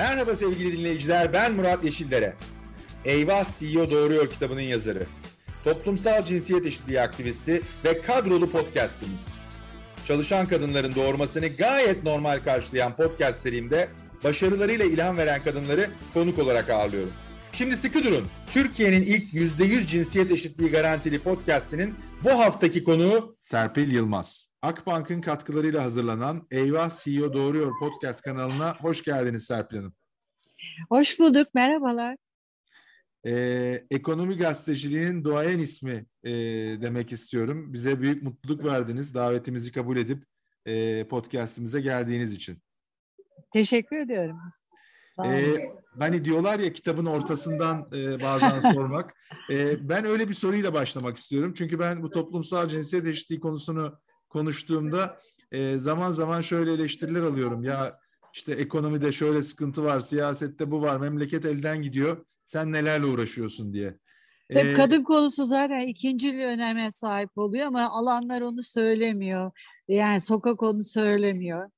Merhaba sevgili dinleyiciler, ben Murat Yeşildere. Eyvah CEO Doğruyor kitabının yazarı. Toplumsal cinsiyet eşitliği aktivisti ve kadrolu podcastimiz. Çalışan kadınların doğurmasını gayet normal karşılayan podcast serimde başarılarıyla ilham veren kadınları konuk olarak ağırlıyorum. Şimdi sıkı durun. Türkiye'nin ilk %100 cinsiyet eşitliği garantili podcastinin bu haftaki konuğu Serpil Yılmaz. Akbank'ın katkılarıyla hazırlanan Eyvah CEO Doğruyor podcast kanalına hoş geldiniz Serpil Hanım. Hoş bulduk, merhabalar. Ee, ekonomi gazeteciliğinin doğayan ismi e, demek istiyorum. Bize büyük mutluluk verdiniz davetimizi kabul edip e, podcastimize geldiğiniz için. Teşekkür ediyorum. Ee, hani diyorlar ya kitabın ortasından e, bazen sormak. E, ben öyle bir soruyla başlamak istiyorum. Çünkü ben bu toplumsal cinsiyet eşitliği konusunu konuştuğumda e, zaman zaman şöyle eleştiriler alıyorum. Ya işte ekonomide şöyle sıkıntı var, siyasette bu var, memleket elden gidiyor. Sen nelerle uğraşıyorsun diye. Hep ee, kadın konusu zaten ikinci öneme sahip oluyor ama alanlar onu söylemiyor. Yani sokak onu söylemiyor.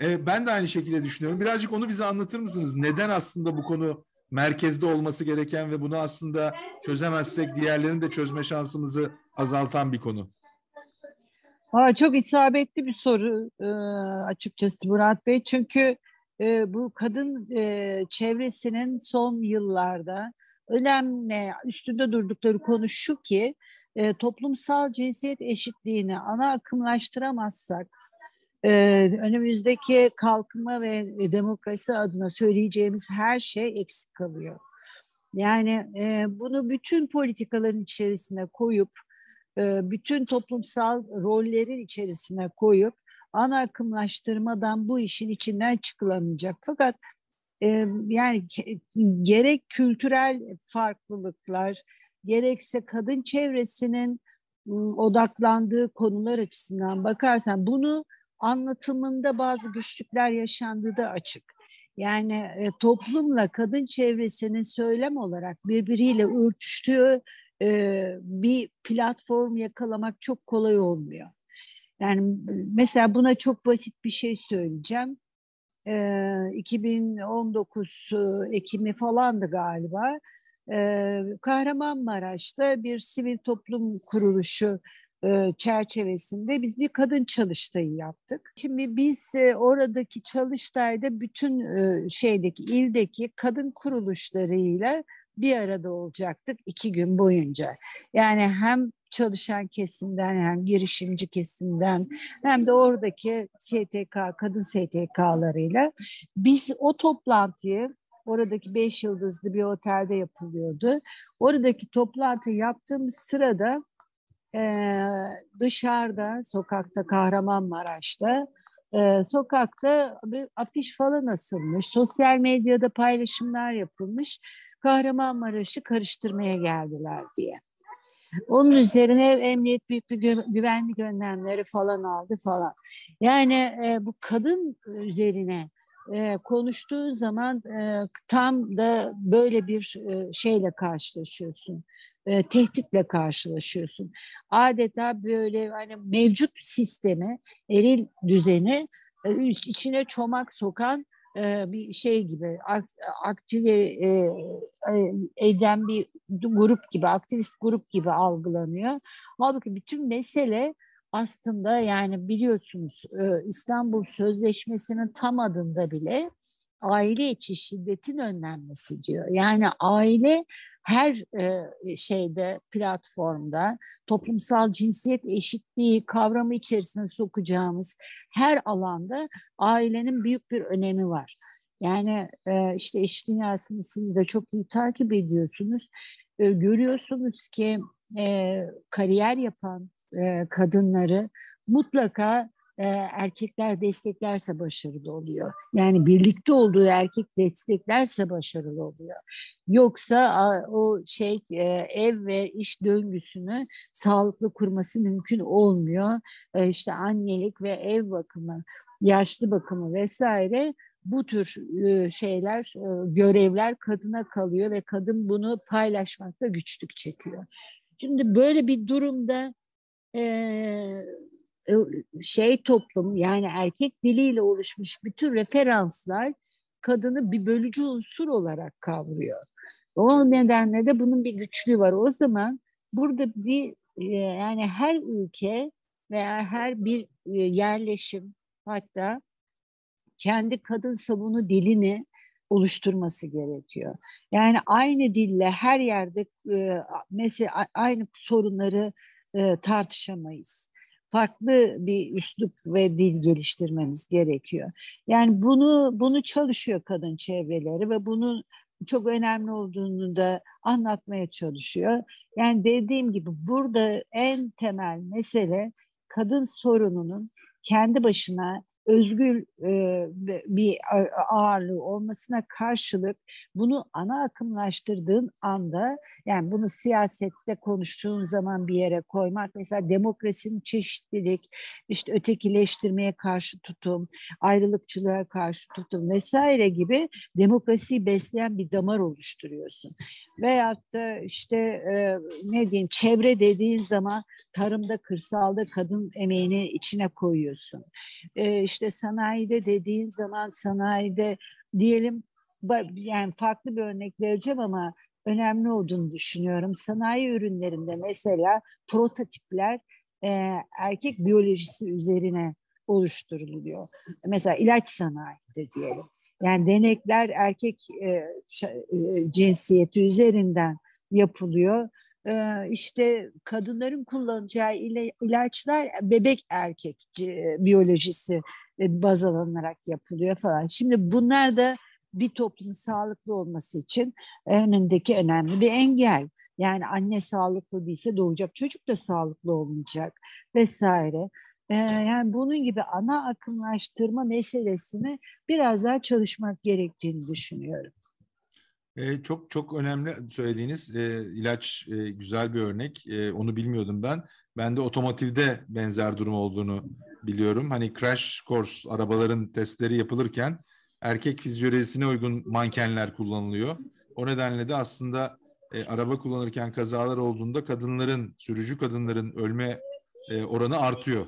E, ben de aynı şekilde düşünüyorum. Birazcık onu bize anlatır mısınız? Neden aslında bu konu merkezde olması gereken ve bunu aslında çözemezsek diğerlerini de çözme şansımızı azaltan bir konu? Ha, çok isabetli bir soru e, açıkçası Murat Bey. Çünkü e, bu kadın e, çevresinin son yıllarda önemli üstünde durdukları konu şu ki e, toplumsal cinsiyet eşitliğini ana akımlaştıramazsak e, önümüzdeki kalkınma ve demokrasi adına söyleyeceğimiz her şey eksik kalıyor. Yani e, bunu bütün politikaların içerisine koyup e, bütün toplumsal rollerin içerisine koyup ana akımlaştırmadan bu işin içinden çıkılamayacak. Fakat e, yani gerek kültürel farklılıklar, gerekse kadın çevresinin odaklandığı konular açısından bakarsan bunu anlatımında bazı güçlükler yaşandığı da açık. Yani e, toplumla kadın çevresinin söylem olarak birbiriyle örtüştüğü e, bir platform yakalamak çok kolay olmuyor. Yani mesela buna çok basit bir şey söyleyeceğim. E, 2019 Ekim'i falandı galiba. E, Kahramanmaraş'ta bir sivil toplum kuruluşu çerçevesinde biz bir kadın çalıştayı yaptık. Şimdi biz oradaki çalıştayda bütün e, şeydeki ildeki kadın kuruluşlarıyla bir arada olacaktık iki gün boyunca. Yani hem çalışan kesimden hem girişimci kesimden hem de oradaki STK, kadın STK'larıyla biz o toplantıyı oradaki beş yıldızlı bir otelde yapılıyordu. Oradaki toplantı yaptığımız sırada e, dışarıda, sokakta Kahramanmaraş'ta e, sokakta bir afiş falan asılmış, sosyal medyada paylaşımlar yapılmış. Kahramanmaraş'ı karıştırmaya geldiler diye. Onun üzerine emniyet büyük bir gü güvenlik önlemleri falan aldı falan. Yani e, bu kadın üzerine e, konuştuğu zaman e, tam da böyle bir e, şeyle karşılaşıyorsun. E, tehditle karşılaşıyorsun. Adeta böyle hani mevcut sistemi, eril düzeni e, içine çomak sokan bir şey gibi aktive eden bir grup gibi aktivist grup gibi algılanıyor. Halbuki bütün mesele aslında yani biliyorsunuz İstanbul Sözleşmesi'nin tam adında bile aile içi şiddetin önlenmesi diyor. Yani aile her şeyde platformda toplumsal cinsiyet eşitliği kavramı içerisine sokacağımız her alanda ailenin büyük bir önemi var. Yani işte iş dünyasını siz de çok iyi takip ediyorsunuz. Görüyorsunuz ki kariyer yapan kadınları mutlaka erkekler desteklerse başarılı oluyor. Yani birlikte olduğu erkek desteklerse başarılı oluyor. Yoksa o şey ev ve iş döngüsünü sağlıklı kurması mümkün olmuyor. İşte annelik ve ev bakımı, yaşlı bakımı vesaire bu tür şeyler, görevler kadına kalıyor ve kadın bunu paylaşmakta güçlük çekiyor. Şimdi böyle bir durumda şey toplum yani erkek diliyle oluşmuş bütün referanslar kadını bir bölücü unsur olarak kavruyor. O nedenle de bunun bir güçlüğü var. O zaman burada bir e, yani her ülke veya her bir e, yerleşim hatta kendi kadın sabunu dilini oluşturması gerekiyor. Yani aynı dille her yerde e, mesela aynı sorunları tartışamayız farklı bir üslup ve dil geliştirmemiz gerekiyor. Yani bunu bunu çalışıyor kadın çevreleri ve bunun çok önemli olduğunu da anlatmaya çalışıyor. Yani dediğim gibi burada en temel mesele kadın sorununun kendi başına özgür e, bir ağırlığı olmasına karşılık bunu ana akımlaştırdığın anda yani bunu siyasette konuştuğun zaman bir yere koymak mesela demokrasinin çeşitlilik işte ötekileştirmeye karşı tutum ayrılıkçılığa karşı tutum vesaire gibi demokrasiyi besleyen bir damar oluşturuyorsun veyahut da işte e, ne diyeyim çevre dediğin zaman tarımda kırsalda kadın emeğini içine koyuyorsun e, işte sanayide dediğin zaman sanayide diyelim yani farklı bir örnek vereceğim ama önemli olduğunu düşünüyorum. Sanayi ürünlerinde mesela prototipler e, erkek biyolojisi üzerine oluşturuluyor. Mesela ilaç sanayinde diyelim. Yani denekler erkek e, e, cinsiyeti üzerinden yapılıyor. E, işte kadınların kullanacağı ilaçlar bebek erkek biyolojisi e, baz alınarak yapılıyor falan. Şimdi bunlar da bir toplumun sağlıklı olması için önündeki önemli bir engel. Yani anne sağlıklı değilse doğacak çocuk da sağlıklı olmayacak vesaire. Ee, yani bunun gibi ana akımlaştırma meselesini biraz daha çalışmak gerektiğini düşünüyorum. Ee, çok çok önemli söylediğiniz e, ilaç e, güzel bir örnek. E, onu bilmiyordum ben. Ben de otomotivde benzer durum olduğunu biliyorum. Hani crash course arabaların testleri yapılırken erkek fizyolojisine uygun mankenler kullanılıyor. O nedenle de aslında e, araba kullanırken kazalar olduğunda kadınların, sürücü kadınların ölme e, oranı artıyor.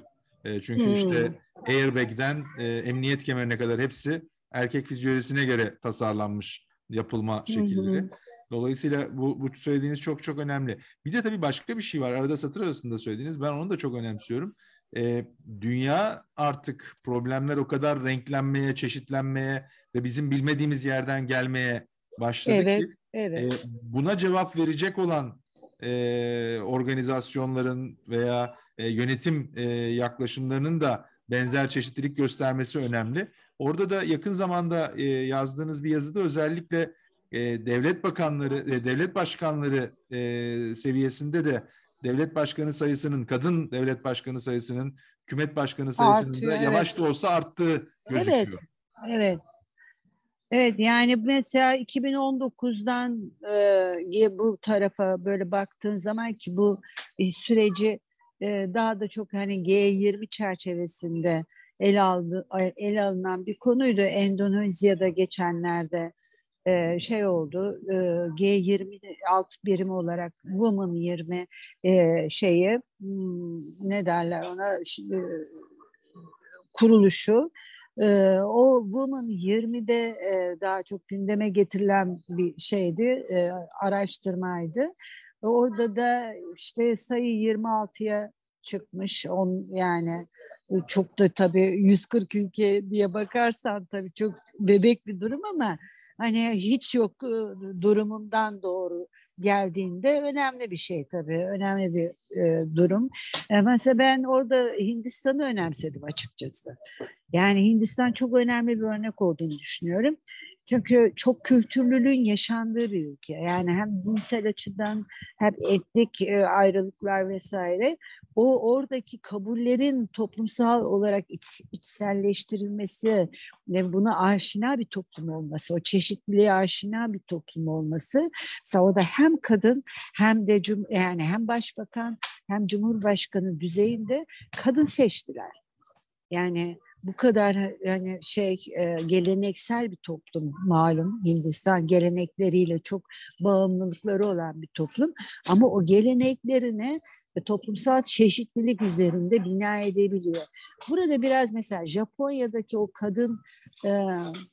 E, çünkü hmm. işte airbag'den e, emniyet kemerine kadar hepsi erkek fizyolojisine göre tasarlanmış yapılma şekilleri. Hmm. Dolayısıyla bu, bu söylediğiniz çok çok önemli. Bir de tabii başka bir şey var. Arada satır arasında söylediğiniz. Ben onu da çok önemsiyorum e, dünya artık problemler o kadar renklenmeye, çeşitlenmeye ve bizim bilmediğimiz yerden gelmeye başladı evet, ki evet. E, buna cevap verecek olan e, organizasyonların veya e, yönetim e, yaklaşımlarının da benzer çeşitlilik göstermesi önemli. Orada da yakın zamanda e, yazdığınız bir yazıda özellikle e, devlet bakanları, e, devlet başkanları e, seviyesinde de devlet başkanı sayısının, kadın devlet başkanı sayısının, hükümet başkanı sayısının Artıyor, da evet. yavaş da olsa arttığı gözüküyor. Evet, evet. Evet yani mesela 2019'dan e, bu tarafa böyle baktığın zaman ki bu e, süreci e, daha da çok hani G20 çerçevesinde ele aldı ele alınan bir konuydu. Endonezya'da geçenlerde e, şey oldu e, G20 alt birim olarak Women 20 e, şeyi hmm, ne derler ona e, kuruluşu e, o Women 20'de e, daha çok gündeme getirilen bir şeydi e, araştırmaydı. Orada da işte sayı 26'ya çıkmış on yani çok da tabii 140 ülke diye bakarsan tabii çok bebek bir durum ama hani hiç yok durumundan doğru geldiğinde önemli bir şey tabii. Önemli bir e, durum. E, mesela ben orada Hindistan'ı önemsedim açıkçası. Yani Hindistan çok önemli bir örnek olduğunu düşünüyorum. Çünkü çok kültürlülüğün yaşandığı bir ülke. Yani hem dinsel açıdan hem etnik e, ayrılıklar vesaire o oradaki kabullerin toplumsal olarak iç, içselleştirilmesi ve buna aşina bir toplum olması, o çeşitliliğe aşina bir toplum olması. Mesela o da hem kadın hem de cum yani hem başbakan hem cumhurbaşkanı düzeyinde kadın seçtiler. Yani bu kadar yani şey e, geleneksel bir toplum malum Hindistan gelenekleriyle çok bağımlılıkları olan bir toplum ama o geleneklerini toplumsal çeşitlilik üzerinde bina edebiliyor. Burada biraz mesela Japonya'daki o kadın e,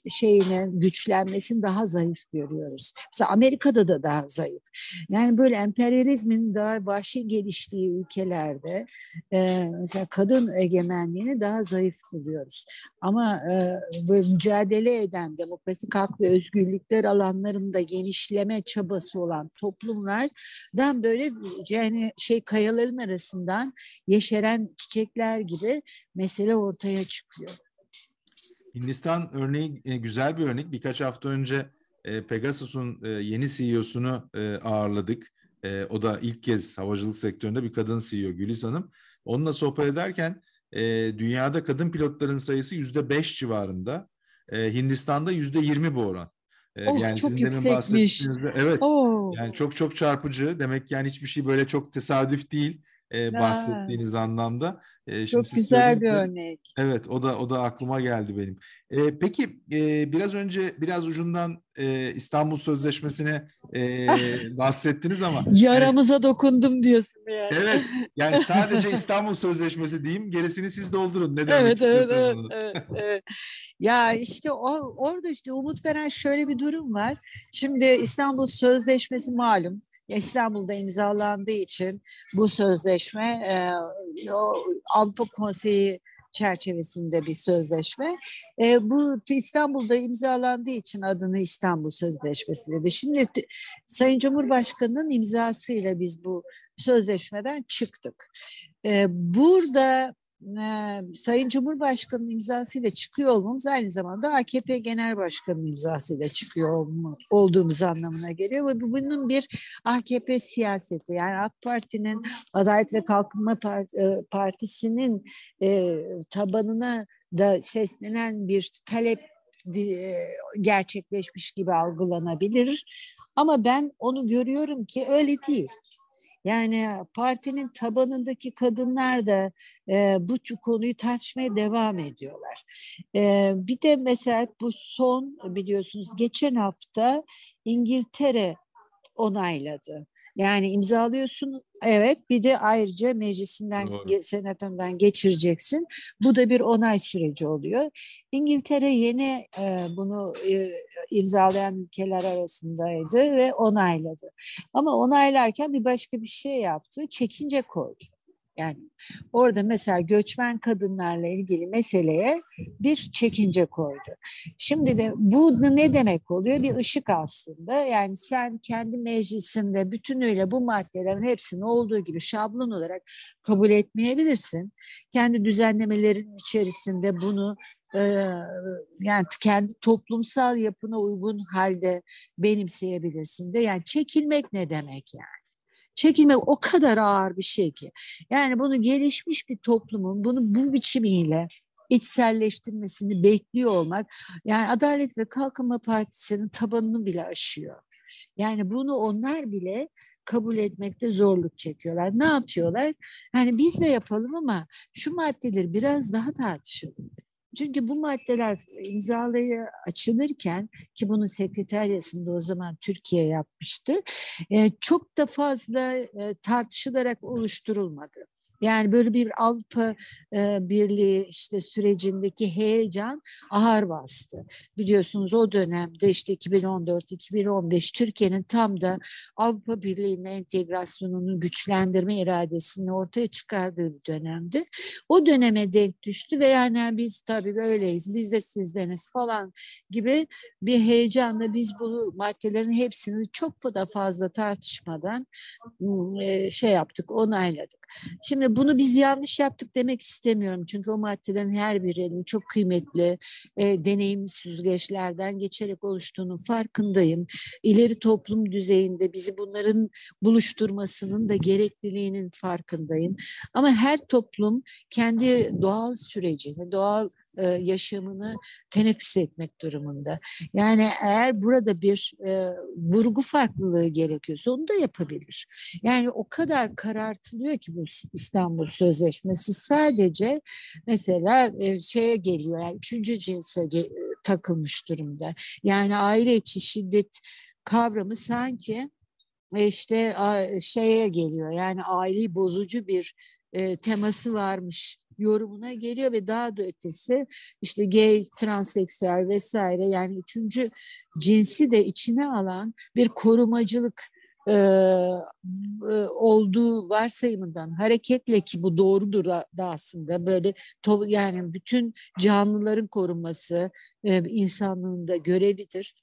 şeyinin güçlenmesini daha zayıf görüyoruz. Mesela Amerika'da da daha zayıf. Yani böyle emperyalizmin daha vahşi geliştiği ülkelerde e, mesela kadın egemenliğini daha zayıf buluyoruz. Ama e, böyle mücadele eden demokratik hak ve özgürlükler alanlarında genişleme çabası olan toplumlardan böyle yani şey kayaların arasından yeşeren çiçekler gibi mesele ortaya çıkıyor. Hindistan örneği e, güzel bir örnek. Birkaç hafta önce e, Pegasus'un e, yeni CEO'sunu ağırladık. O da ilk kez havacılık sektöründe bir kadın CEO Güliz Hanım. Onunla sohbet ederken dünyada kadın pilotların sayısı yüzde beş civarında. Hindistan'da yüzde yirmi bu oran. Oh, yani çok yüksekmiş. Evet. Oh. Yani çok çok çarpıcı. Demek yani hiçbir şey böyle çok tesadüf değil e, bahsettiğiniz ha. anlamda. E, Çok güzel bir örnek. Evet, o da o da aklıma geldi benim. E, peki e, biraz önce biraz ucundan e, İstanbul Sözleşmesi'ne e, bahsettiniz ama yaramıza yani, dokundum diyorsun yani. Evet. Yani sadece İstanbul Sözleşmesi diyeyim, gerisini siz doldurun. Ne evet, evet, evet, evet, evet. Ya işte o, orada işte umut veren şöyle bir durum var. Şimdi İstanbul Sözleşmesi malum İstanbul'da imzalandığı için bu sözleşme e, o Avrupa Konseyi çerçevesinde bir sözleşme. E, bu İstanbul'da imzalandığı için adını İstanbul Sözleşmesi dedi. Şimdi Sayın Cumhurbaşkanı'nın imzasıyla biz bu sözleşmeden çıktık. E, burada e, Sayın Cumhurbaşkanı'nın imzasıyla çıkıyor olmamız aynı zamanda AKP Genel Başkanı'nın imzasıyla çıkıyor olduğumuz anlamına geliyor ve bunun bir AKP siyaseti yani AK Parti'nin Adalet ve Kalkınma Partisi'nin e, tabanına da seslenen bir talep gerçekleşmiş gibi algılanabilir. Ama ben onu görüyorum ki öyle değil. Yani partinin tabanındaki kadınlar da e, bu konuyu tartışmaya devam ediyorlar. E, bir de mesela bu son biliyorsunuz geçen hafta İngiltere onayladı. Yani imzalıyorsun evet bir de ayrıca meclisinden Doğru. senatından geçireceksin. Bu da bir onay süreci oluyor. İngiltere yeni e, bunu e, imzalayan ülkeler arasındaydı ve onayladı. Ama onaylarken bir başka bir şey yaptı. Çekince koydu. Yani orada mesela göçmen kadınlarla ilgili meseleye bir çekince koydu. Şimdi de bu ne demek oluyor? Bir ışık aslında. Yani sen kendi meclisinde bütünüyle bu maddelerin hepsini olduğu gibi şablon olarak kabul etmeyebilirsin. Kendi düzenlemelerin içerisinde bunu yani kendi toplumsal yapına uygun halde benimseyebilirsin de yani çekilmek ne demek yani? Çekilmek o kadar ağır bir şey ki. Yani bunu gelişmiş bir toplumun bunu bu biçimiyle içselleştirmesini bekliyor olmak yani Adalet ve Kalkınma Partisi'nin tabanını bile aşıyor. Yani bunu onlar bile kabul etmekte zorluk çekiyorlar. Ne yapıyorlar? Yani biz de yapalım ama şu maddeleri biraz daha tartışalım. Çünkü bu maddeler imzalayı açılırken ki bunun sekreteryasında o zaman Türkiye yapmıştı. E, çok da fazla e, tartışılarak oluşturulmadı. Yani böyle bir Avrupa e, Birliği işte sürecindeki heyecan ağır bastı. Biliyorsunuz o dönemde işte 2014-2015 Türkiye'nin tam da Avrupa Birliği'nin entegrasyonunu güçlendirme iradesini ortaya çıkardığı bir dönemdi. O döneme denk düştü ve yani biz tabii böyleyiz, biz de sizdeniz falan gibi bir heyecanla biz bu maddelerin hepsini çok da fazla tartışmadan şey yaptık, onayladık. Şimdi bunu biz yanlış yaptık demek istemiyorum. Çünkü o maddelerin her birinin çok kıymetli e, deneyim süzgeçlerden geçerek oluştuğunun farkındayım. İleri toplum düzeyinde bizi bunların buluşturmasının da gerekliliğinin farkındayım. Ama her toplum kendi doğal sürecini, doğal e, yaşamını teneffüs etmek durumunda. Yani eğer burada bir e, vurgu farklılığı gerekiyorsa onu da yapabilir. Yani o kadar karartılıyor ki bu İstanbul Sözleşmesi sadece mesela e, şeye geliyor yani üçüncü cinse ge- takılmış durumda. Yani aile içi şiddet kavramı sanki işte şeye geliyor yani aileyi bozucu bir e, teması varmış yorumuna geliyor ve daha da ötesi işte gay, transseksüel vesaire yani üçüncü cinsi de içine alan bir korumacılık e, e, olduğu varsayımından hareketle ki bu doğrudur da, da aslında böyle to, yani bütün canlıların korunması e, insanlığın görevidir.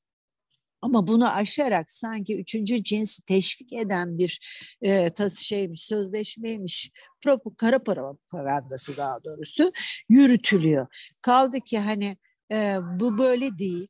Ama bunu aşarak sanki üçüncü cinsi teşvik eden bir e, tas şeymiş, sözleşmeymiş, pro, kara propagandası daha doğrusu yürütülüyor. Kaldı ki hani e, bu böyle değil.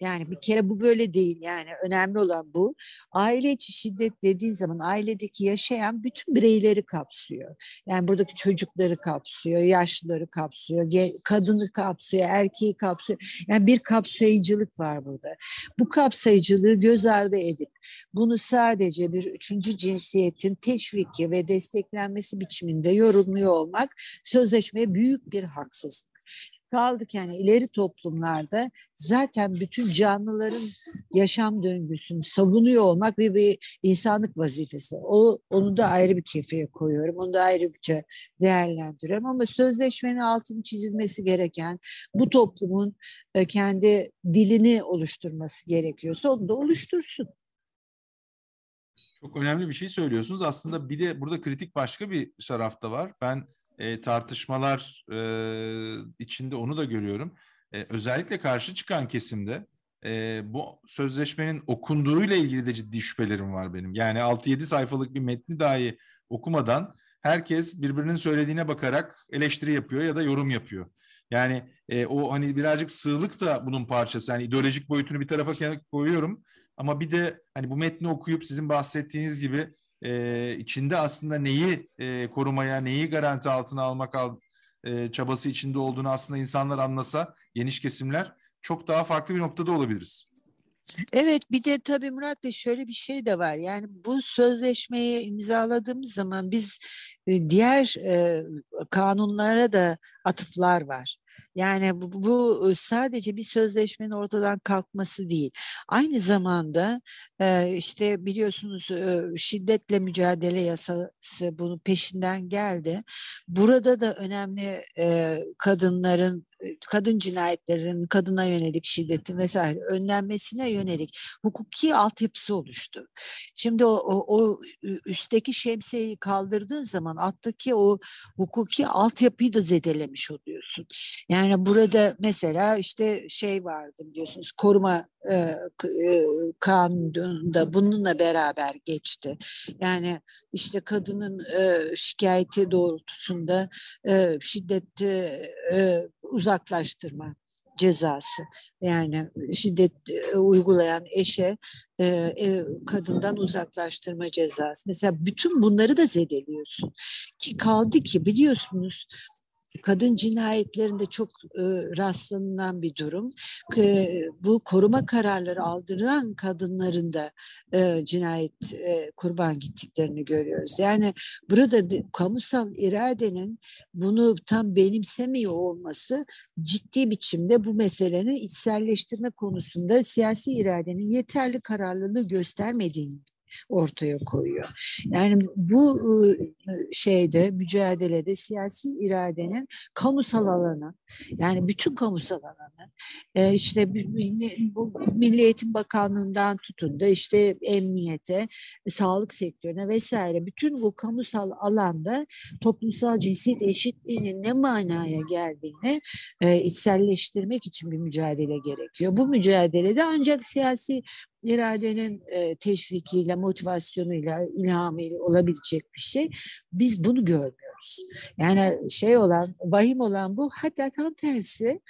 Yani bir kere bu böyle değil yani önemli olan bu. Aile içi şiddet dediğin zaman ailedeki yaşayan bütün bireyleri kapsıyor. Yani buradaki çocukları kapsıyor, yaşlıları kapsıyor, kadını kapsıyor, erkeği kapsıyor. Yani bir kapsayıcılık var burada. Bu kapsayıcılığı göz ardı edip bunu sadece bir üçüncü cinsiyetin teşviki ve desteklenmesi biçiminde yorumluyor olmak sözleşmeye büyük bir haksızlık kaldık yani ileri toplumlarda zaten bütün canlıların yaşam döngüsünü savunuyor olmak bir, bir insanlık vazifesi. O onu da ayrı bir kefeye koyuyorum. Onu da ayrıca değerlendiriyorum ama sözleşmenin altını çizilmesi gereken bu toplumun e, kendi dilini oluşturması gerekiyorsa onu da oluştursun. Çok önemli bir şey söylüyorsunuz. Aslında bir de burada kritik başka bir tarafta var. Ben e, tartışmalar e, içinde onu da görüyorum. E, özellikle karşı çıkan kesimde e, bu sözleşmenin okunduğuyla ilgili de ciddi şüphelerim var benim. Yani 6-7 sayfalık bir metni dahi okumadan herkes birbirinin söylediğine bakarak eleştiri yapıyor ya da yorum yapıyor. Yani e, o hani birazcık sığlık da bunun parçası. Yani ideolojik boyutunu bir tarafa koyuyorum. Ama bir de hani bu metni okuyup sizin bahsettiğiniz gibi e, içinde aslında neyi e, korumaya, neyi garanti altına almak al, e, çabası içinde olduğunu aslında insanlar anlasa, geniş kesimler çok daha farklı bir noktada olabiliriz. Evet bir de tabii Murat Bey şöyle bir şey de var. Yani bu sözleşmeyi imzaladığımız zaman biz e, diğer e, kanunlara da atıflar var. Yani bu, bu sadece bir sözleşmenin ortadan kalkması değil. Aynı zamanda e, işte biliyorsunuz e, şiddetle mücadele yasası bunun peşinden geldi. Burada da önemli e, kadınların kadın cinayetlerinin, kadına yönelik şiddetin vesaire önlenmesine yönelik hukuki altyapısı oluştu. Şimdi o, o, o üstteki şemsiyeyi kaldırdığın zaman alttaki o hukuki altyapıyı da zedelemiş oluyorsun. Yani burada mesela işte şey vardı biliyorsunuz koruma e, e, kanununda bununla beraber geçti. Yani işte kadının e, şikayeti doğrultusunda e, şiddeti e, uzaklaştırma cezası. Yani şiddet e, uygulayan eşe e, e, kadından uzaklaştırma cezası. Mesela bütün bunları da zedeliyorsun. Ki kaldı ki biliyorsunuz kadın cinayetlerinde çok e, rastlanılan bir durum. E, bu koruma kararları aldırılan kadınların da e, cinayet e, kurban gittiklerini görüyoruz. Yani burada de, kamusal iradenin bunu tam benimsemiyor olması ciddi biçimde bu meselenin içselleştirme konusunda siyasi iradenin yeterli kararlılığı göstermediğini ortaya koyuyor. Yani bu şeyde mücadelede siyasi iradenin kamusal alanı yani bütün kamusal alanı işte bu Milli Eğitim Bakanlığı'ndan tutun da işte emniyete, sağlık sektörüne vesaire bütün bu kamusal alanda toplumsal cinsiyet eşitliğinin ne manaya geldiğini içselleştirmek için bir mücadele gerekiyor. Bu mücadelede ancak siyasi iradenin e, teşvikiyle, motivasyonuyla, ilhamıyla olabilecek bir şey. Biz bunu görmüyoruz. Yani şey olan, vahim olan bu. Hatta tam tersi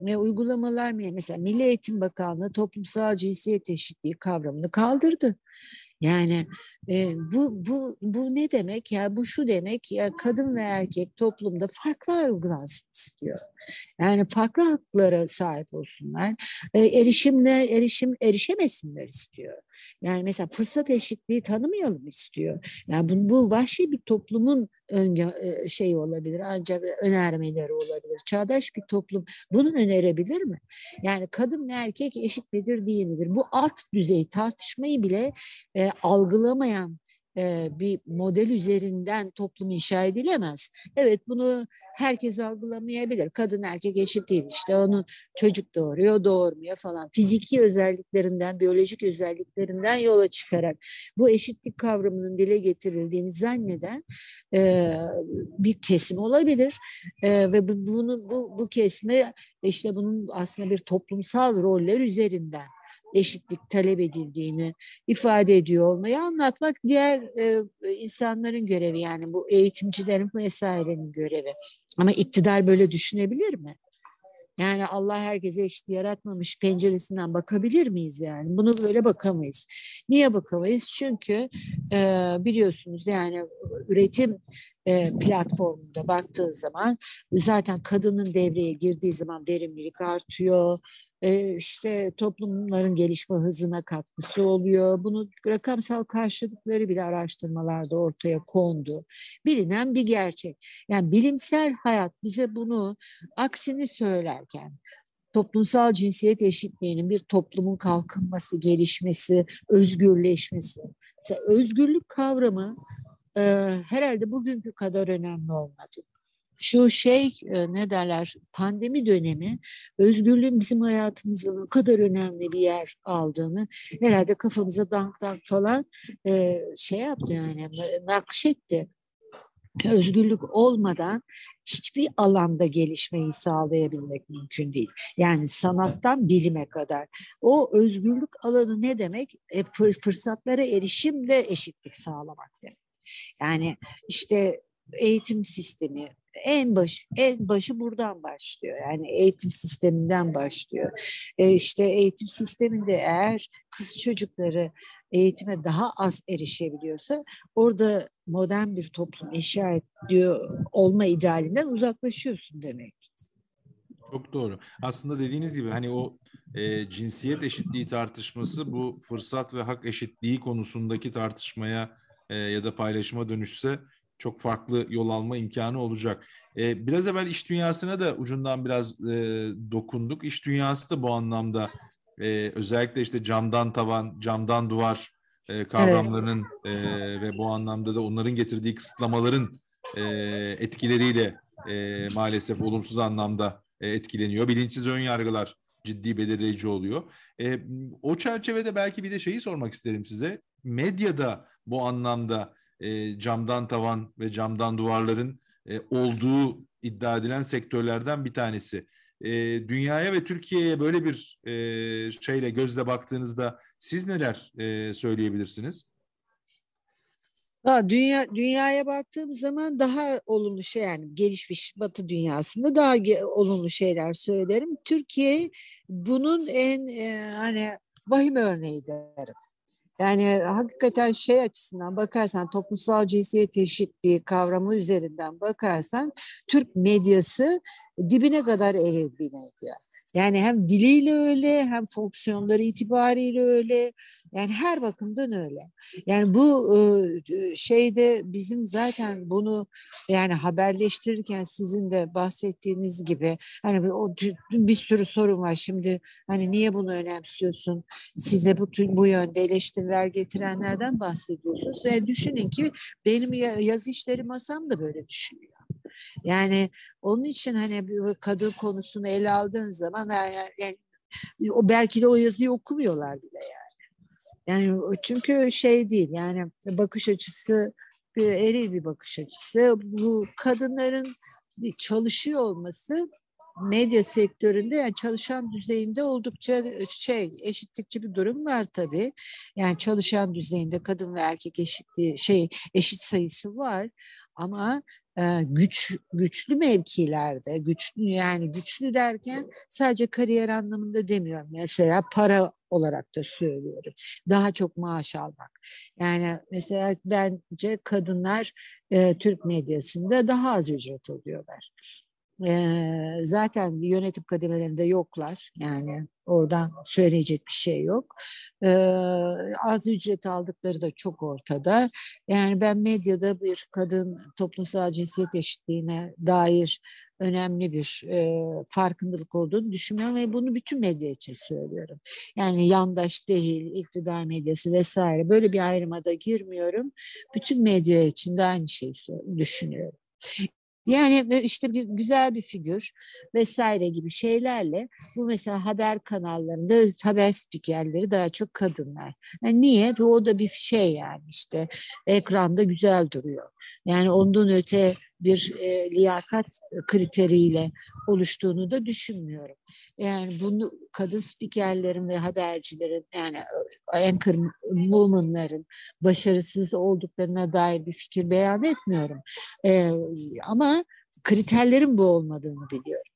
ve uygulamalar? Mesela Milli Eğitim Bakanlığı toplumsal cinsiyet eşitliği kavramını kaldırdı. Yani e, bu bu bu ne demek ya? Bu şu demek ya kadın ve erkek toplumda farklı uygulansın istiyor. Yani farklı haklara sahip olsunlar. E, erişimle erişim erişemesinler istiyor. Yani mesela fırsat eşitliği tanımayalım istiyor. Yani bu, bu vahşi bir toplumun ön şey olabilir ancak önermeleri olabilir. Çağdaş bir toplum bunu önerebilir mi? Yani kadın ve erkek eşit midir değil midir? Bu alt düzey tartışmayı bile e, algılamayan e, bir model üzerinden toplum inşa edilemez. Evet bunu herkes algılamayabilir. Kadın erkek eşit değil işte onun çocuk doğuruyor doğurmuyor falan. Fiziki özelliklerinden, biyolojik özelliklerinden yola çıkarak bu eşitlik kavramının dile getirildiğini zanneden e, bir kesim olabilir. E, ve bunu bu, bu kesme işte bunun aslında bir toplumsal roller üzerinden eşitlik talep edildiğini ifade ediyor olmayı anlatmak diğer e, insanların görevi yani bu eğitimcilerin vesairenin görevi. Ama iktidar böyle düşünebilir mi? Yani Allah herkese eşit yaratmamış penceresinden bakabilir miyiz yani? Bunu böyle bakamayız. Niye bakamayız? Çünkü e, biliyorsunuz yani üretim e, platformunda baktığı zaman zaten kadının devreye girdiği zaman verimlilik artıyor, işte toplumların gelişme hızına katkısı oluyor. Bunu rakamsal karşılıkları bile araştırmalarda ortaya kondu. Bilinen bir gerçek. Yani bilimsel hayat bize bunu aksini söylerken toplumsal cinsiyet eşitliğinin bir toplumun kalkınması, gelişmesi, özgürleşmesi. Mesela özgürlük kavramı e, herhalde bugünkü kadar önemli olmadı şu şey e, ne derler pandemi dönemi özgürlüğün bizim hayatımızda ne kadar önemli bir yer aldığını herhalde kafamıza dank dank falan e, şey yaptı yani nakşetti. Özgürlük olmadan hiçbir alanda gelişmeyi sağlayabilmek mümkün değil. Yani sanattan bilime kadar. O özgürlük alanı ne demek? E, fırsatlara erişim de eşitlik sağlamak demek. Yani işte eğitim sistemi, en baş en başı buradan başlıyor. Yani eğitim sisteminden başlıyor. E işte eğitim sisteminde eğer kız çocukları eğitime daha az erişebiliyorsa orada modern bir toplum inşa ediyor olma idealinden uzaklaşıyorsun demek. Çok doğru. Aslında dediğiniz gibi hani o e, cinsiyet eşitliği tartışması bu fırsat ve hak eşitliği konusundaki tartışmaya e, ya da paylaşıma dönüşse çok farklı yol alma imkanı olacak. Ee, biraz evvel iş dünyasına da ucundan biraz e, dokunduk. İş dünyası da bu anlamda e, özellikle işte camdan tavan, camdan duvar e, kavramlarının evet. e, ve bu anlamda da onların getirdiği kısıtlamaların e, etkileriyle e, maalesef olumsuz anlamda e, etkileniyor. Bilinçsiz ön yargılar ciddi belirleyici oluyor. E, o çerçevede belki bir de şeyi sormak isterim size. Medyada bu anlamda e, camdan tavan ve camdan duvarların e, olduğu iddia edilen sektörlerden bir tanesi. E, dünyaya ve Türkiye'ye böyle bir e, şeyle gözle baktığınızda siz neler e, söyleyebilirsiniz? Ha, dünya dünyaya baktığım zaman daha olumlu şey yani gelişmiş Batı dünyasında daha olumlu şeyler söylerim. Türkiye bunun en e, hani vahim örneği derim. Yani hakikaten şey açısından bakarsan toplumsal cinsiyet eşitliği kavramı üzerinden bakarsan Türk medyası dibine kadar eril bir medya. Yani hem diliyle öyle hem fonksiyonları itibariyle öyle. Yani her bakımdan öyle. Yani bu şeyde bizim zaten bunu yani haberleştirirken sizin de bahsettiğiniz gibi hani o bir sürü sorun var şimdi hani niye bunu önemsiyorsun? Size bu bu yönde eleştiriler getirenlerden bahsediyorsunuz. Yani düşünün ki benim yazı işleri masam da böyle düşünüyor. Yani onun için hani kadın konusunu ele aldığın zaman yani, yani o belki de o yazıyı okumuyorlar bile yani. Yani çünkü şey değil yani bakış açısı bir eril bir bakış açısı. Bu kadınların çalışıyor olması medya sektöründe yani çalışan düzeyinde oldukça şey eşitlikçi bir durum var tabii. Yani çalışan düzeyinde kadın ve erkek eşitliği şey eşit sayısı var ama güç güçlü mevkilerde güçlü yani güçlü derken sadece kariyer anlamında demiyorum. Mesela para olarak da söylüyorum. Daha çok maaş almak. Yani mesela bence kadınlar e, Türk medyasında daha az ücret alıyorlar zaten yönetim kademelerinde yoklar. Yani oradan söyleyecek bir şey yok. Az ücret aldıkları da çok ortada. Yani ben medyada bir kadın toplumsal cinsiyet eşitliğine dair önemli bir e, farkındalık olduğunu düşünmüyorum ve bunu bütün medya için söylüyorum. Yani yandaş değil, iktidar medyası vesaire böyle bir ayrıma da girmiyorum. Bütün medya için de aynı şeyi düşünüyorum. Yani işte bir güzel bir figür vesaire gibi şeylerle bu mesela haber kanallarında haber spikerleri daha çok kadınlar. Yani niye? O da bir şey yani işte ekranda güzel duruyor. Yani ondan öte bir e, liyakat kriteriyle oluştuğunu da düşünmüyorum. Yani bunu kadın spikerlerin ve habercilerin yani anchor woman'ların başarısız olduklarına dair bir fikir beyan etmiyorum. E, ama kriterlerin bu olmadığını biliyorum.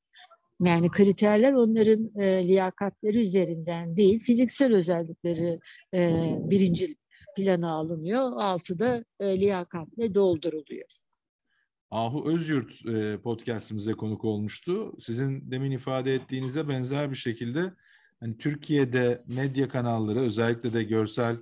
Yani kriterler onların e, liyakatleri üzerinden değil, fiziksel özellikleri e, birinci plana alınıyor. Altıda e, liyakatle dolduruluyor. Ahu Özyurt e, podcastimize konuk olmuştu. Sizin demin ifade ettiğinize benzer bir şekilde hani Türkiye'de medya kanalları özellikle de görsel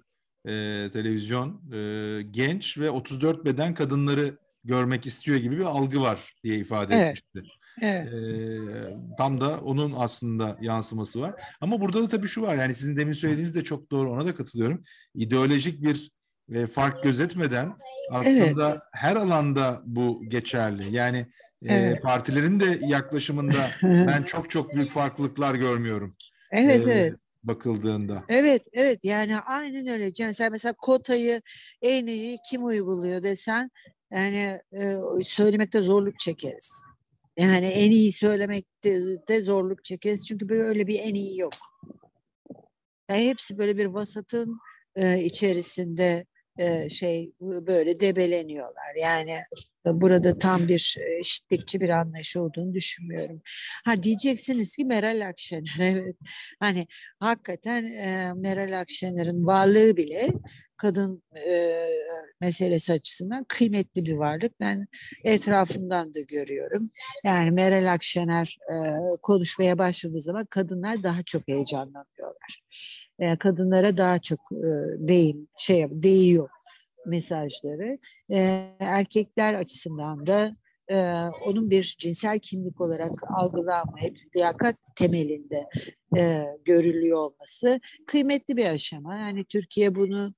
e, televizyon e, genç ve 34 beden kadınları görmek istiyor gibi bir algı var diye ifade evet. etmişti. Evet. Ee, tam da onun aslında yansıması var. Ama burada da tabii şu var yani sizin demin söylediğiniz de çok doğru ona da katılıyorum. İdeolojik bir ve fark gözetmeden aslında evet. her alanda bu geçerli. Yani e, evet. e, partilerin de yaklaşımında ben çok çok büyük farklılıklar görmüyorum. Evet ee, evet bakıldığında. Evet, evet yani aynen öyle. Yani sen mesela kotayı en iyi kim uyguluyor desen yani e, söylemekte zorluk çekeriz. Yani en iyi söylemekte de zorluk çekeriz. Çünkü böyle bir en iyi yok. Yani hepsi böyle bir vasatın e, içerisinde şey böyle debeleniyorlar. Yani burada tam bir eşitlikçi bir anlayış olduğunu düşünmüyorum. Ha diyeceksiniz ki Meral Akşener evet. Hani hakikaten e, Meral Akşener'in varlığı bile kadın e, meselesi açısından kıymetli bir varlık. Ben etrafımdan da görüyorum. Yani Meral Akşener e, konuşmaya başladığı zaman kadınlar daha çok heyecanlanıyorlar e, kadınlara daha çok e, değin, şey değiyor mesajları. E, erkekler açısından da e, onun bir cinsel kimlik olarak algılanmayıp liyakat temelinde e, görülüyor olması kıymetli bir aşama. Yani Türkiye bunu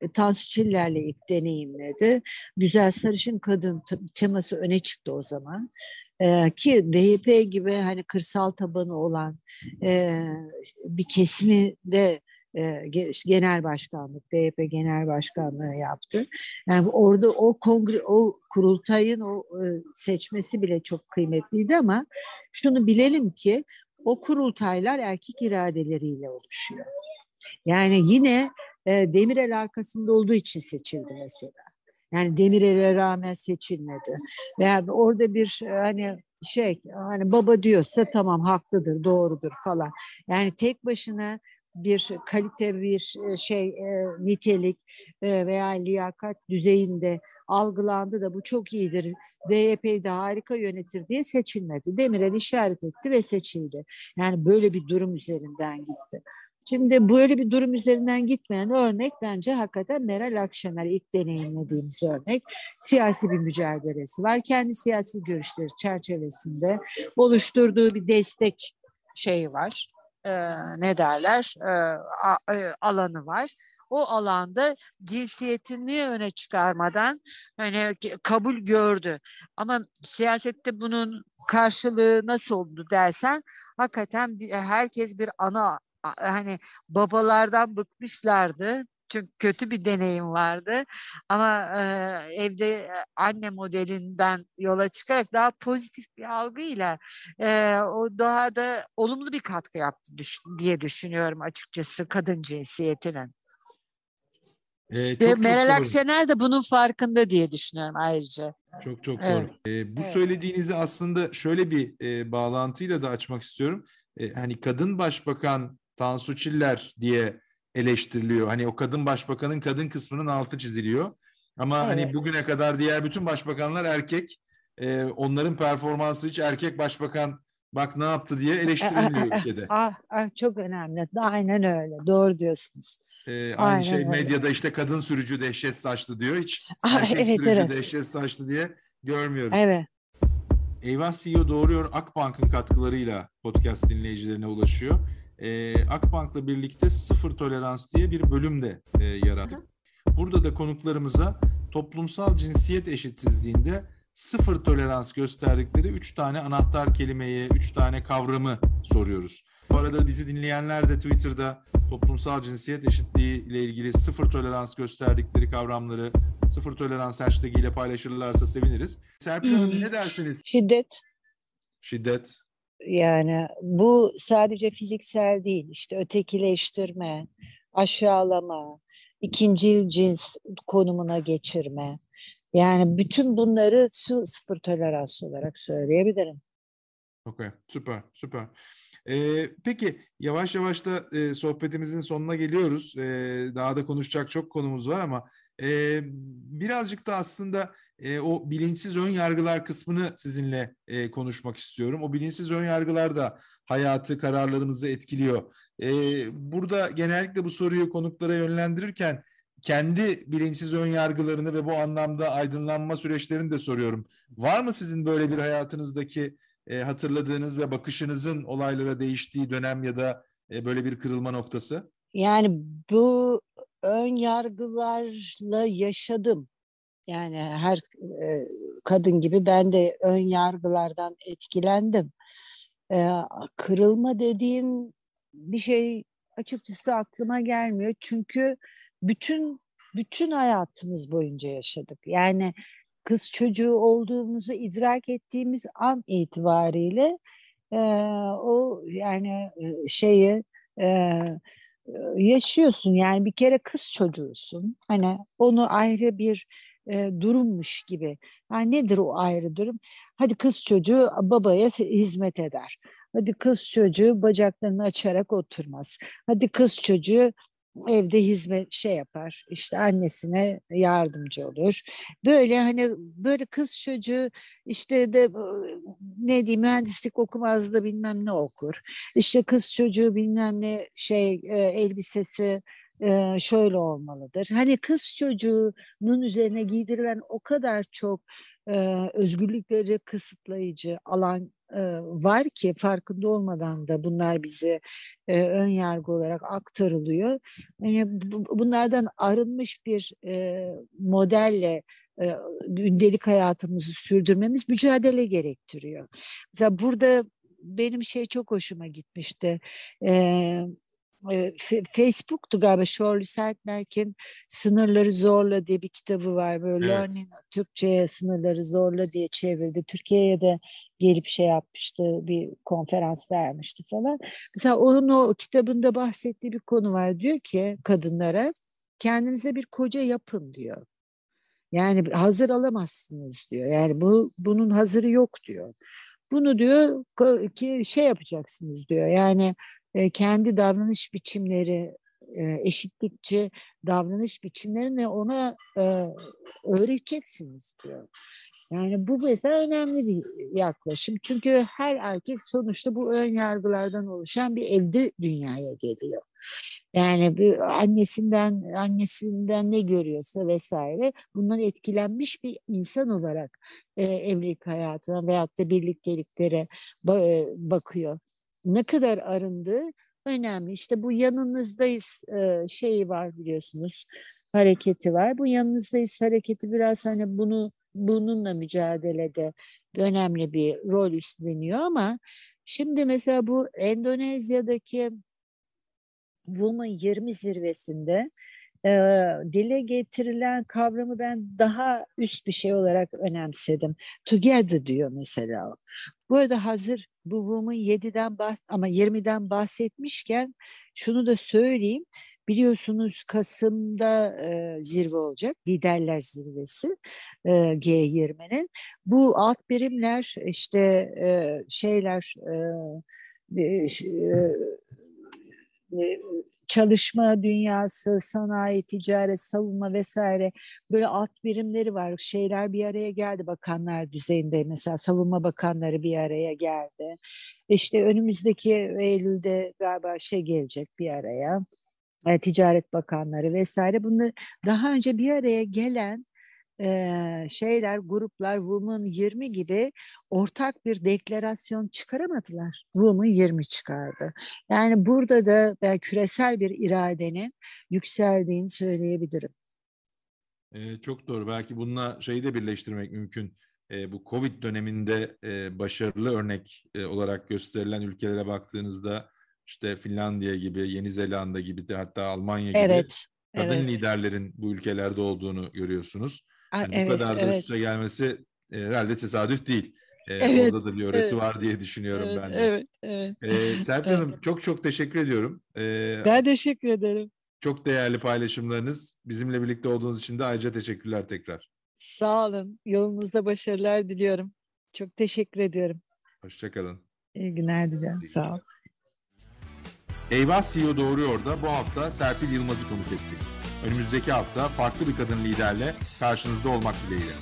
e, Tansu Çiller'le ilk deneyimledi. Güzel sarışın kadın teması öne çıktı o zaman. Ki DYP gibi hani kırsal tabanı olan e, bir kesimi de genel başkanlık, DYP genel başkanlığı yaptı. Yani orada o kongre, o kurultayın o e, seçmesi bile çok kıymetliydi ama şunu bilelim ki o kurultaylar erkek iradeleriyle oluşuyor. Yani yine Demirel arkasında olduğu için seçildi mesela. Yani Demirel'e rağmen seçilmedi. Veya orada bir e, hani şey hani baba diyorsa tamam haklıdır, doğrudur falan. Yani tek başına bir kalite bir e, şey e, nitelik veya liyakat düzeyinde algılandı da bu çok iyidir. DYP'yi harika yönetir diye seçilmedi. Demirel işaret etti ve seçildi. Yani böyle bir durum üzerinden gitti. Şimdi böyle bir durum üzerinden gitmeyen örnek bence hakikaten Meral Akşener ilk deneyimlediğimiz örnek. Siyasi bir mücadelesi var. Kendi siyasi görüşleri çerçevesinde oluşturduğu bir destek şeyi var. Ee, ne derler? Ee, e, alanı var o alanda cinsiyetini öne çıkarmadan hani kabul gördü. Ama siyasette bunun karşılığı nasıl oldu dersen hakikaten herkes bir ana hani babalardan bıkmışlardı. Çünkü kötü bir deneyim vardı. Ama e, evde anne modelinden yola çıkarak daha pozitif bir algıyla e, o daha da olumlu bir katkı yaptı düş diye düşünüyorum açıkçası kadın cinsiyetinin. Ee, çok, Ve Meral Akşener de bunun farkında diye düşünüyorum ayrıca. Çok çok evet. doğru. Ee, bu evet. söylediğinizi aslında şöyle bir e, bağlantıyla da açmak istiyorum. E, hani kadın başbakan Tansu Çiller diye eleştiriliyor. Hani o kadın başbakanın kadın kısmının altı çiziliyor. Ama hani evet. hani bugüne kadar diğer bütün başbakanlar erkek. e, onların performansı hiç erkek başbakan bak ne yaptı diye eleştirilmiyor ülkede. Ah, ah, çok önemli. Aynen öyle. Doğru diyorsunuz. Ee, aynı şey medyada işte kadın sürücü dehşet saçlı diyor. Hiç ah, erkek evet, sürücü evet. dehşet saçlı diye görmüyoruz. Evet. Eyvah CEO Doğruyor Akbank'ın katkılarıyla podcast dinleyicilerine ulaşıyor. Ee, Akbank'la birlikte sıfır tolerans diye bir bölüm de e, yarattık. Burada da konuklarımıza toplumsal cinsiyet eşitsizliğinde sıfır tolerans gösterdikleri üç tane anahtar kelimeyi, üç tane kavramı soruyoruz. Bu arada bizi dinleyenler de Twitter'da toplumsal cinsiyet eşitliği ile ilgili sıfır tolerans gösterdikleri kavramları sıfır tolerans hashtag ile paylaşırlarsa seviniriz. Serpil Hanım ne dersiniz? Şiddet. Şiddet. Yani bu sadece fiziksel değil. İşte ötekileştirme, aşağılama, ikincil cins konumuna geçirme. Yani bütün bunları sıfır tolerans olarak söyleyebilirim. Okay, süper, süper. Ee, peki yavaş yavaş da e, sohbetimizin sonuna geliyoruz. E, daha da konuşacak çok konumuz var ama e, birazcık da aslında e, o bilinçsiz ön yargılar kısmını sizinle e, konuşmak istiyorum. O bilinçsiz ön yargılar da hayatı, kararlarımızı etkiliyor. E, burada genellikle bu soruyu konuklara yönlendirirken kendi bilinçsiz ön yargılarını ve bu anlamda aydınlanma süreçlerini de soruyorum. Var mı sizin böyle bir hayatınızdaki e, hatırladığınız ve bakışınızın olaylara değiştiği dönem ya da e, böyle bir kırılma noktası? Yani bu ön yargılarla yaşadım. Yani her e, kadın gibi ben de ön yargılardan etkilendim. E, kırılma dediğim bir şey açıkçası aklıma gelmiyor. Çünkü bütün bütün hayatımız boyunca yaşadık. Yani kız çocuğu olduğumuzu idrak ettiğimiz an itibariyle e, o yani şeyi e, yaşıyorsun. Yani bir kere kız çocuğusun. Hani onu ayrı bir e, durummuş gibi. Yani nedir o ayrı durum? Hadi kız çocuğu babaya hizmet eder. Hadi kız çocuğu bacaklarını açarak oturmaz. Hadi kız çocuğu evde hizmet şey yapar işte annesine yardımcı olur böyle hani böyle kız çocuğu işte de ne diyeyim mühendislik okumaz da bilmem ne okur işte kız çocuğu bilmem ne şey elbisesi şöyle olmalıdır. Hani kız çocuğunun üzerine giydirilen o kadar çok özgürlükleri kısıtlayıcı alan var ki farkında olmadan da bunlar bize ön yargı olarak aktarılıyor. Yani bunlardan arınmış bir modelle gündelik hayatımızı sürdürmemiz mücadele gerektiriyor. Mesela burada benim şey çok hoşuma gitmişti. Facebook'tu galiba Shirley Sertberg'in Sınırları Zorla diye bir kitabı var. Böyle evet. Learning Türkçe'ye Sınırları Zorla diye çevirdi. Türkiye'ye de gelip şey yapmıştı, bir konferans vermişti falan. Mesela onun o kitabında bahsettiği bir konu var. Diyor ki kadınlara kendinize bir koca yapın diyor. Yani hazır alamazsınız diyor. Yani bu bunun hazırı yok diyor. Bunu diyor ki şey yapacaksınız diyor. Yani e, kendi davranış biçimleri e, eşitlikçi davranış biçimlerini ona e, öğreteceksiniz diyor. Yani bu mesela önemli bir yaklaşım. Çünkü her erkek sonuçta bu ön yargılardan oluşan bir evde dünyaya geliyor. Yani bir annesinden annesinden ne görüyorsa vesaire bundan etkilenmiş bir insan olarak e, evlilik hayatına veyahut da birlikteliklere ba- bakıyor ne kadar arındığı önemli. İşte bu yanınızdayız e, şeyi var biliyorsunuz hareketi var. Bu yanınızdayız hareketi biraz hani bunu bununla mücadelede önemli bir rol üstleniyor ama şimdi mesela bu Endonezya'daki Women 20 zirvesinde e, dile getirilen kavramı ben daha üst bir şey olarak önemsedim. Together diyor mesela. Bu arada hazır Women 7'den bahs ama 20'den bahsetmişken şunu da söyleyeyim. Biliyorsunuz Kasım'da e, zirve olacak, liderler zirvesi e, G20'nin. Bu alt birimler işte e, şeyler e, e, çalışma dünyası, sanayi, ticaret, savunma vesaire böyle alt birimleri var. Şeyler bir araya geldi bakanlar düzeyinde mesela savunma bakanları bir araya geldi. İşte önümüzdeki Eylül'de galiba şey gelecek bir araya. E, ticaret bakanları vesaire. Bunlar daha önce bir araya gelen e, şeyler, gruplar Women 20 gibi ortak bir deklarasyon çıkaramadılar. Women 20 çıkardı. Yani burada da ben küresel bir iradenin yükseldiğini söyleyebilirim. Ee, çok doğru. Belki bununla şeyi de birleştirmek mümkün. Ee, bu Covid döneminde e, başarılı örnek e, olarak gösterilen ülkelere baktığınızda işte Finlandiya gibi, Yeni Zelanda gibi de hatta Almanya gibi evet, kadın evet. liderlerin bu ülkelerde olduğunu görüyorsunuz. Yani evet, bu kadar da evet. gelmesi e, herhalde tesadüf değil. E, Evet, orada da bir öğreti evet. var diye düşünüyorum Evet, ben de. evet, evet. E, Serpil Evet. Hanım çok çok teşekkür ediyorum. E, Ben teşekkür ederim. çok değerli paylaşımlarınız. Bizimle birlikte olduğunuz için de ayrıca teşekkürler tekrar. Sağ olun. Yolunuzda başarılar diliyorum. Çok teşekkür ediyorum. Hoşçakalın. İyi günler diliyorum. Sağ olun. Eyvah CEO Doğruyor da bu hafta Serpil Yılmaz'ı konuk ettik. Önümüzdeki hafta farklı bir kadın liderle karşınızda olmak dileğiyle.